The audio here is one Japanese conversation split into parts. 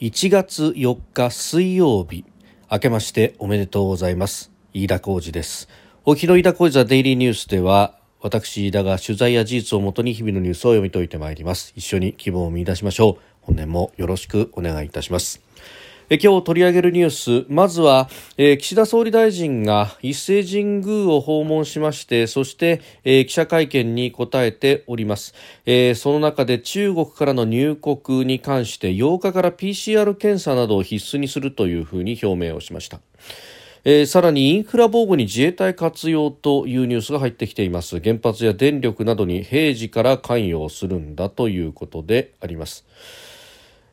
1月4日水曜日明けましておめでとうございます。飯田浩二です。お日の飯田浩二ザデイリーニュースでは私飯田が取材や事実をもとに日々のニュースを読み解いてまいります。一緒に希望を見出しましょう。本年もよろしくお願いいたします。今日取り上げるニュース。まずは、えー、岸田総理大臣が一斉神宮を訪問しましてそして、えー、記者会見に答えております、えー、その中で中国からの入国に関して8日から PCR 検査などを必須にするというふうに表明をしました。えー、さらにインフラ防護に自衛隊活用というニュースが入ってきています。原発や電力などに平時から関与するんだということであります。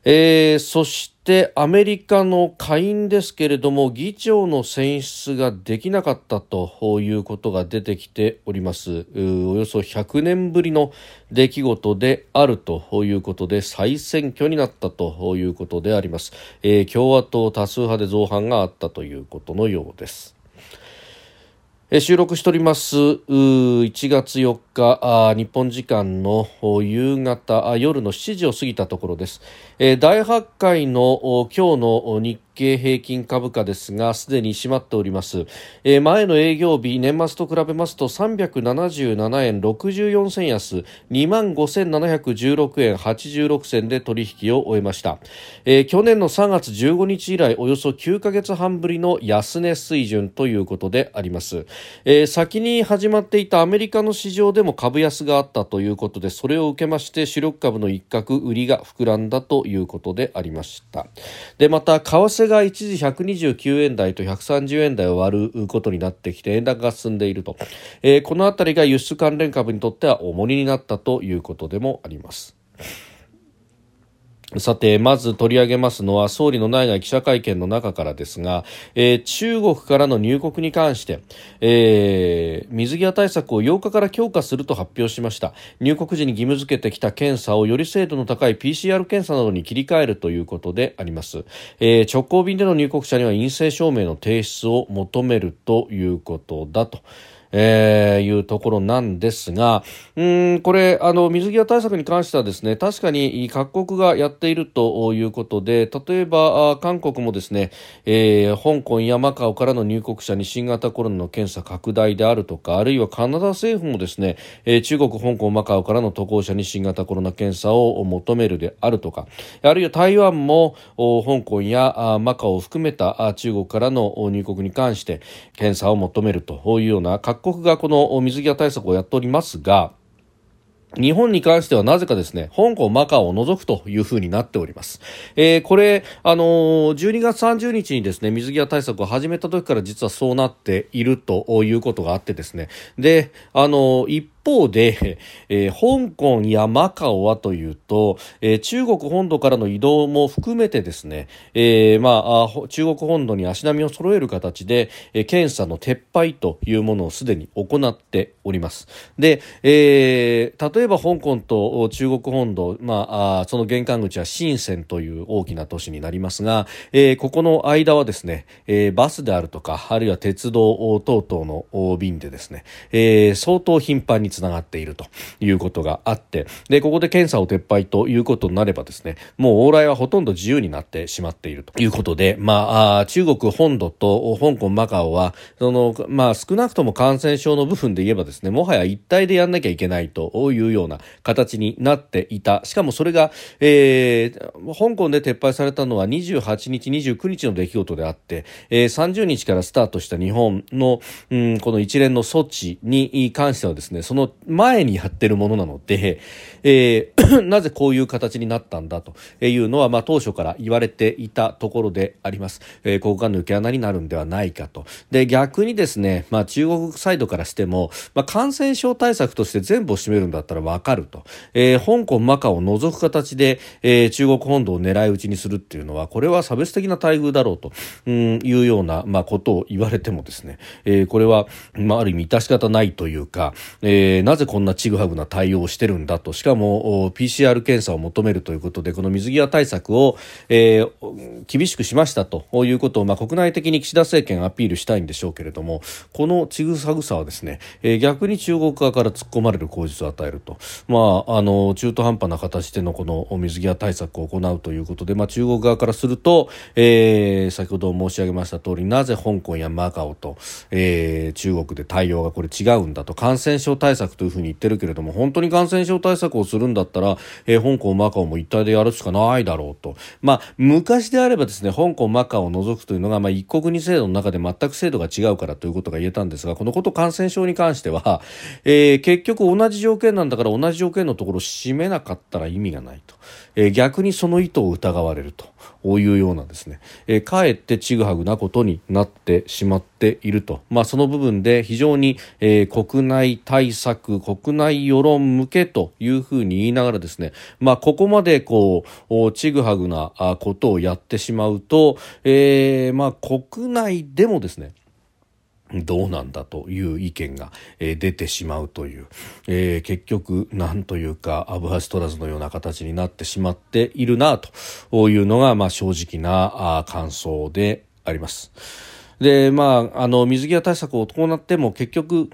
えー、そしてアメリカの下院ですけれども議長の選出ができなかったということが出てきております。およそ100年ぶりの出来事であるということで再選挙になったということであります、えー、共和党多数派で造反があったということのようです。収録しております。1月4日日本時間の夕方夜の7時を過ぎたところです、第8回の今日の日経平均株価ですがすでに閉まっております、えー、前の営業日年末と比べますと377円64銭安2万5716円86銭で取引を終えました、えー、去年の3月15日以来およそ9ヶ月半ぶりの安値水準ということであります、えー、先に始まっていたアメリカの市場でも株安があったということでそれを受けまして主力株の一角売りが膨らんだということでありました。でまた為替替が一時129円台と130円台を割ることになってきて円高が進んでいると、えー、このあたりが輸出関連株にとっては重荷になったということでもあります。さて、まず取り上げますのは総理の内外記者会見の中からですが、えー、中国からの入国に関して、えー、水際対策を8日から強化すると発表しました。入国時に義務付けてきた検査をより精度の高い PCR 検査などに切り替えるということであります、えー、直行便での入国者には陰性証明の提出を求めるということだと。えー、いうところなんですが、うん、これ、あの、水際対策に関してはですね、確かに各国がやっているということで、例えば、韓国もですね、えー、香港やマカオからの入国者に新型コロナの検査拡大であるとか、あるいはカナダ政府もですね、えー、中国、香港、マカオからの渡航者に新型コロナ検査を求めるであるとか、あるいは台湾も香港やマカオを含めた中国からの入国に関して検査を求めるというような各国がこの水際対策をやっておりますが、日本に関してはなぜかですね、香港、マカオを除くというふうになっております。えー、これ、あのー、12月30日にですね、水際対策を始めた時から実はそうなっているということがあってですね、で、あのー、一方で、えー、香港やマカオはというと、えー、中国本土からの移動も含めてですね、えー、まあ、中国本土に足並みを揃える形で、え、検査の撤廃というものをすでに行っております。で、え、例えば香港と中国本土、まあ、その玄関口は深センという大きな都市になりますが、え、ここの間はですね、え、バスであるとか、あるいは鉄道等々の便でですね、え、相当頻繁につながっているということがあってでここで検査を撤廃ということになればですねもう往来はほとんど自由になってしまっているということで、まあ、中国本土と香港、マカオはその、まあ、少なくとも感染症の部分で言えばですねもはや一体でやんなきゃいけないというような形になっていた。しかもそれが、えー、香港で撤廃されたのは28日、29日の出来事であって、えー、30日からスタートした日本の、うん、この一連の措置に関してはですねそのの前にやってるものなので、えー、なぜこういう形になったんだというのは、まあ、当初から言われていたところであります。えー、ここが抜け穴になるんではないかと。で、逆にですね、まあ、中国サイドからしても、まあ、感染症対策として全部を占めるんだったらわかると。えー、香港、マカオを除く形で、えー、中国本土を狙い撃ちにするっていうのは、これは差別的な待遇だろうと、うん、いうような、まあ、ことを言われてもですね、えー、これは、まあ、ある意味致し方ないというか、えーえー、なぜこんなちぐはぐな対応をしてるんだと。しかも PCR 検査を求めるということでこの水際対策を、えー、厳しくしましたということを、まあ、国内的に岸田政権アピールしたいんでしょうけれどもこのちぐさぐさはですね、えー、逆に中国側から突っ込まれる口実を与えると、まあ、あの中途半端な形でのこの水際対策を行うということで、まあ、中国側からすると、えー、先ほど申し上げました通りなぜ香港やマカオと、えー、中国で対応がこれ違うんだと。感染症対策というふうに言ってるけれども本当に感染症対策をするんだったら、えー、香港、マカオも一体でやるしかないだろうと、まあ、昔であればですね香港、マカオを除くというのが、まあ、一国二制度の中で全く制度が違うからということが言えたんですがこのこと感染症に関しては、えー、結局同じ条件なんだから同じ条件のところを締めなかったら意味がないと、えー、逆にその意図を疑われると。いうようなですね、えー、かえってちぐはぐなことになってしまっていると、まあ、その部分で非常に、えー、国内対策国内世論向けというふうに言いながらですね、まあ、ここまでこうちぐはぐなことをやってしまうと、えーまあ、国内でもですねどうなんだという意見が、出てしまうという、えー、結局なんというかアブハストラズのような形になってしまっているなというのが、まあ、正直な感想であります。で、まあ、あの、水際対策を行っても結局、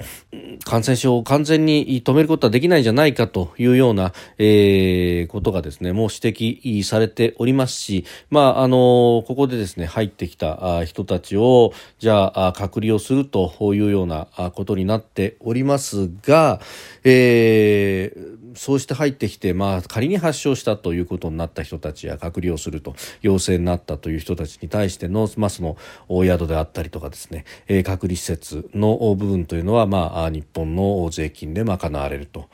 感染症を完全に止めることはできないんじゃないかというような、えー、ことがですね、もう指摘されておりますし、まあ、あの、ここでですね、入ってきた人たちを、じゃあ、隔離をするというようなことになっておりますが、えー、そうして入ってきて、まあ、仮に発症したということになった人たちや隔離をすると陽性になったという人たちに対しての,、まあ、その宿であったりとかですね、え、隔離施設の部分というのは、まあ、日本の税金で賄われると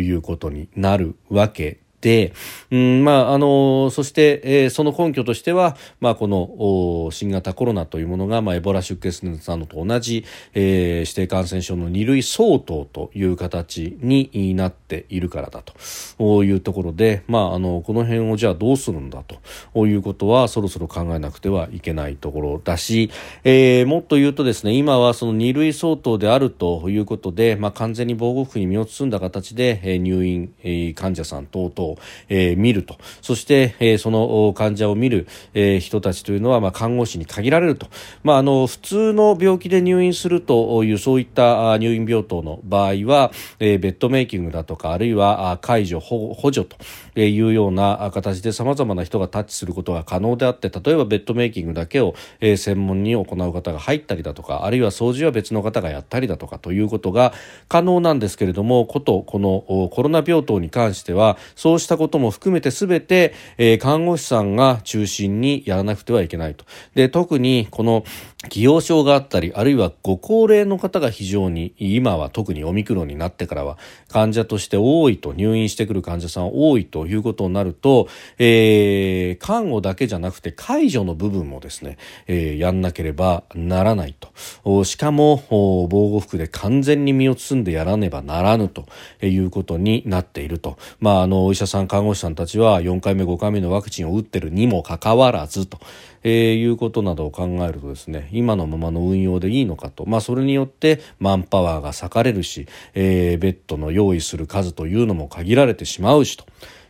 いうことになるわけで、うんまあ、あのそして、えー、その根拠としては、まあ、この新型コロナというものが、まあ、エボラ出血熱などと同じ、えー、指定感染症の2類相当という形になっているからだというところで、まあ、あのこの辺をじゃあどうするんだということはそろそろ考えなくてはいけないところだし、えー、もっと言うとですね今はその2類相当であるということで、まあ、完全に防護服に身を包んだ形で、えー、入院、えー、患者さん等々を、えー、見ると。そして、えー、その患者を見る、えー、人たちというのは、まあ、看護師に限られると、まあ、あの普通の病気で入院するというそういった入院病棟の場合は、えー、ベッドメイキングだとかあるいは介助補助というような形でさまざまな人がタッチすることが可能であって例えばベッドメイキングだけを、えー、専門に行う方が入ったりだとかあるいは掃除は別の方がやったりだとかということが可能なんですけれどもことこのコロナ病棟に関してはそうそうしたことも含めて全て、えー、看護師さんが中心にやらなくてはいけないと。で特にこの既往症があったりあるいはご高齢の方が非常に今は特にオミクロンになってからは患者として多いと入院してくる患者さん多いということになると、えー、看護だけじゃなくて介助の部分もですね、えー、やんなければならないとしかも防護服で完全に身を包んでやらねばならぬということになっていると、まあ、あのお医者さん看護師さんたちは4回目5回目のワクチンを打ってるにもかかわらずと、えー、いうことなどを考えるとですね今のままの運用でいいのかと、まあ、それによってマンパワーが割かれるし、えー、ベッドの用意する数というのも限られてしまうしと。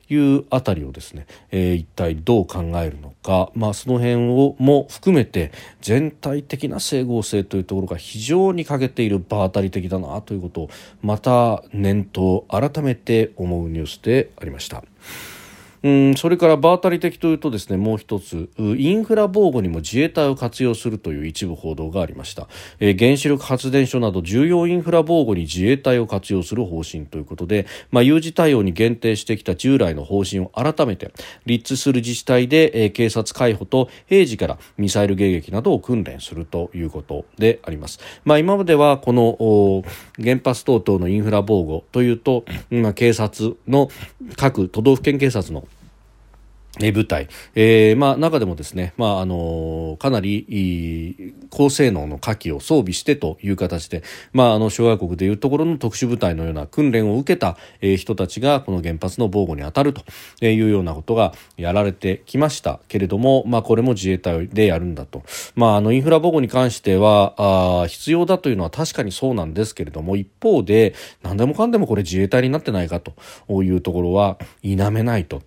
いうあたりをですね、えー、一体どう考えるのか、まあ、その辺をも含めて全体的な整合性というところが非常に欠けている場当たり的だなということをまた念頭改めて思うニュースでありました。うんそれから場当たり的というとですねもう一つインフラ防護にも自衛隊を活用するという一部報道がありました、えー、原子力発電所など重要インフラ防護に自衛隊を活用する方針ということで、まあ、有事対応に限定してきた従来の方針を改めて立地する自治体で、えー、警察海保と平時からミサイル迎撃などを訓練するということであります、まあ、今まではこの原発等々のインフラ防護というと、まあ、警察の各都道府県警察の部隊、えーまあ、中でもですね、まああのかなり高性能の火器を装備してという形で、まあ、あの諸外国でいうところの特殊部隊のような訓練を受けた、えー、人たちがこの原発の防護に当たるというようなことがやられてきましたけれども、まあ、これも自衛隊でやるんだと、まあ、あのインフラ防護に関してはあ必要だというのは確かにそうなんですけれども一方で何でもかんでもこれ自衛隊になってないかというところは否めないと。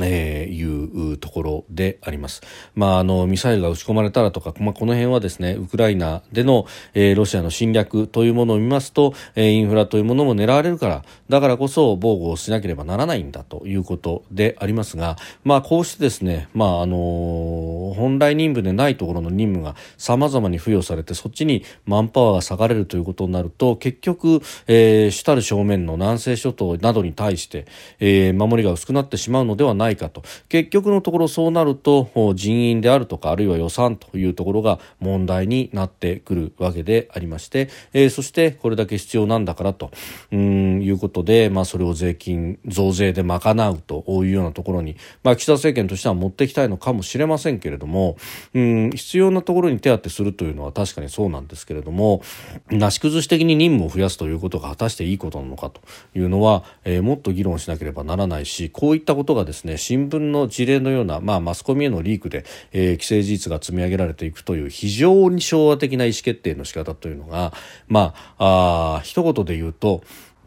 えー、いうところであります。まあ、あの、ミサイルが撃ち込まれたらとか、まあ、この辺はですね、ウクライナでの、えー、ロシアの侵略というものを見ますと、えー、インフラというものも狙われるから、だからこそ防護をしなければならないんだということでありますが、まあ、こうしてですね、まあ、あの本来任務でないところの任務が様々に付与されて、そっちにマンパワーが割かれるということになると、結局、えー、主たる正面の南西諸島などに対して、えー、守りが薄くなってしまうのではないかと。結局のところそうなると人員であるとかあるいは予算というところが問題になってくるわけでありまして、えー、そしてこれだけ必要なんだからとうんいうことで、まあ、それを税金増税で賄うというようなところに、まあ、岸田政権としては持っていきたいのかもしれませんけれどもうん必要なところに手当てするというのは確かにそうなんですけれどもなし崩し的に任務を増やすということが果たしていいことなのかというのは、えー、もっと議論しなければならないしこういったことがですねね新聞の事例のような、まあ、マスコミへのリークで、えー、既成事実が積み上げられていくという非常に昭和的な意思決定の仕方というのが、まあ、あ一言で言うと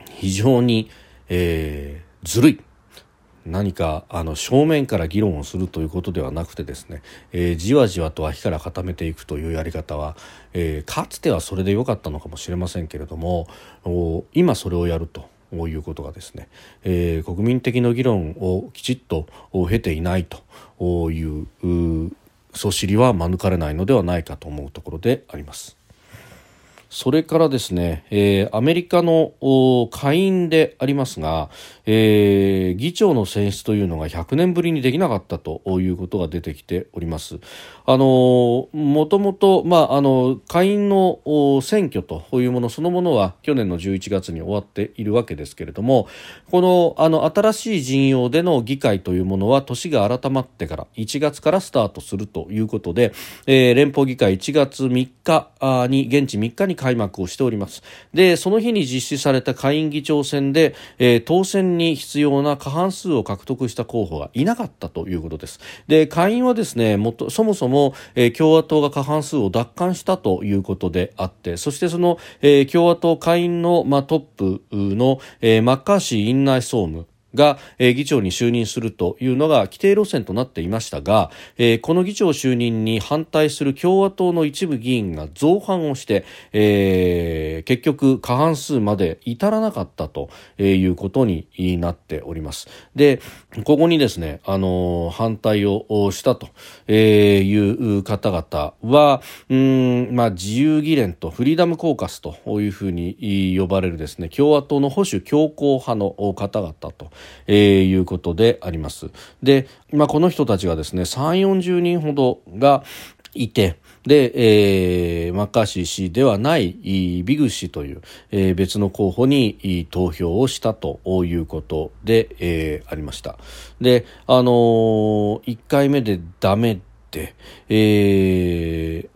非常に、えー、ずるい。何かあの正面から議論をするということではなくてですね、えー、じわじわと脇から固めていくというやり方は、えー、かつてはそれで良かったのかもしれませんけれども今それをやるとこういうことがですね、えー、国民的の議論をきちっと経ていないというそしりは免れないのではないかと思うところであります。それからですね、えー、アメリカの下院でありますが、えー、議長の選出というのが100年ぶりにできなかったということが出てきております。あのもともと、まあ、あの下院の選挙というものそのものは去年の11月に終わっているわけですけれどもこのあの新しい陣容での議会というものは年が改まってから1月からスタートするということで、えー、連邦議会1月3日に現地3日に開幕をしております。でその日に実施された下院議長選で、えー、当選に必要な過半数を獲得した候補がいなかったということです。で下院はですねもとそもそも、えー、共和党が過半数を奪還したということであってそしてその、えー、共和党下院の、ま、トップの、えー、マッカーシー院内総務が、議長に就任するというのが規定路線となっていましたが、この議長就任に反対する共和党の一部議員が造反をして、結局過半数まで至らなかったということになっております。で、ここにですね、あの反対をしたという方々は、うん、まあ、自由議連とフリーダムコーカスというふうに呼ばれるですね、共和党の保守強硬派の方々と、えー、いうことであります。で、まあ、この人たちがですね、3、40人ほどがいて、で、えー、マッカーシー氏ではないビグ氏という、えー、別の候補に投票をしたということで、えー、ありました。で、あのー、1回目でダメで、えー、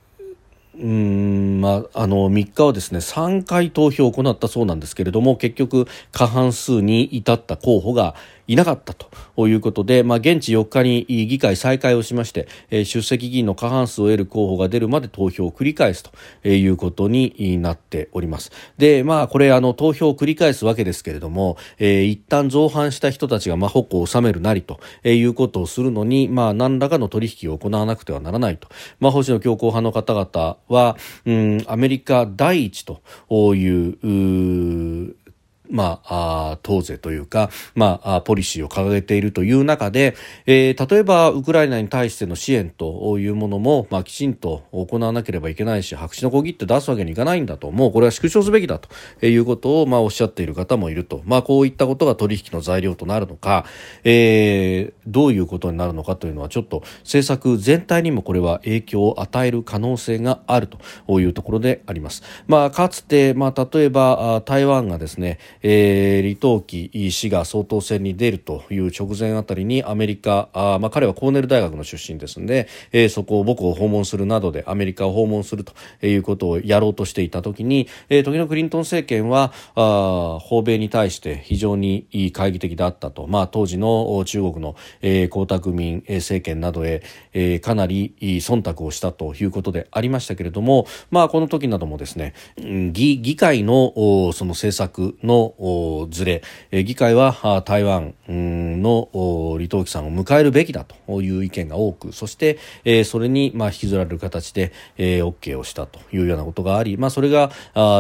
うんまあ、あの3日はですね3回投票を行ったそうなんですけれども結局過半数に至った候補がいなかったということで、まあ、現地4日に議会再開をしまして、出席議員の過半数を得る候補が出るまで投票を繰り返すということになっております。で、まあ、これ、あの、投票を繰り返すわけですけれども、えー、一旦造反した人たちが、まあ、矛を収めるなりということをするのに、まあ、何らかの取引を行わなくてはならないと。まあ、保守の強硬派の方々は、うん、アメリカ第一という、うまあ、あ党勢というか、まあ、ポリシーを掲げているという中で、えー、例えばウクライナに対しての支援というものも、まあ、きちんと行わなければいけないし白紙の小切って出すわけにいかないんだともうこれは縮小すべきだということを、まあ、おっしゃっている方もいると、まあ、こういったことが取引の材料となるのか、えー、どういうことになるのかというのはちょっと政策全体にもこれは影響を与える可能性があるというところであります。まあ、かつて、まあ、例えば台湾がですねえー、李登輝氏が総統選に出るという直前あたりにアメリカあ、まあ、彼はコーネル大学の出身ですので、えー、そこを母校を訪問するなどでアメリカを訪問するということをやろうとしていた時に、えー、時のクリントン政権はあ訪米に対して非常に懐疑的だったと、まあ、当時の中国の、えー、江沢民政権などへ、えー、かなり忖度をしたということでありましたけれども、まあ、この時などもですね議議会のその政策のずれ。議会は台湾の李登輝さんを迎えるべきだという意見が多くそして、それに引きずられる形で、OK をしたというようなことがあり、まあ、それが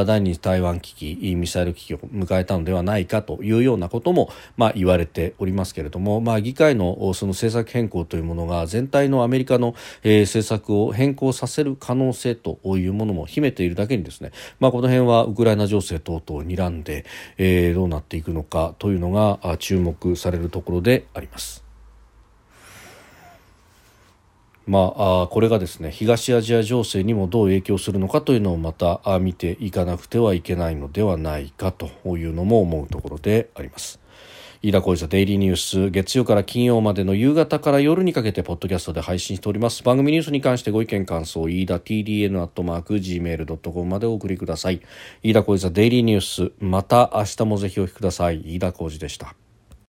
第二次台湾危機ミサイル危機を迎えたのではないかというようなことも、まあ、言われておりますけれども、まあ、議会のその政策変更というものが全体のアメリカの、政策を変更させる可能性というものも秘めているだけにですね、まあ、この辺はウクライナ情勢等々を睨んで、えー、どうなっていくのかというのが注目されるところであります。まあ、これがですね東アジア情勢にもどう影響するのかというのをまた見ていかなくてはいけないのではないかというのも思うところであります。飯田浩司のデイリーニュース月曜から金曜までの夕方から夜にかけてポッドキャストで配信しております。番組ニュースに関してご意見感想飯田 TDN アットマーク Gmail.com までお送りください。飯田浩司のデイリーニュースまた明日もぜひお聞きください。飯田浩司でした。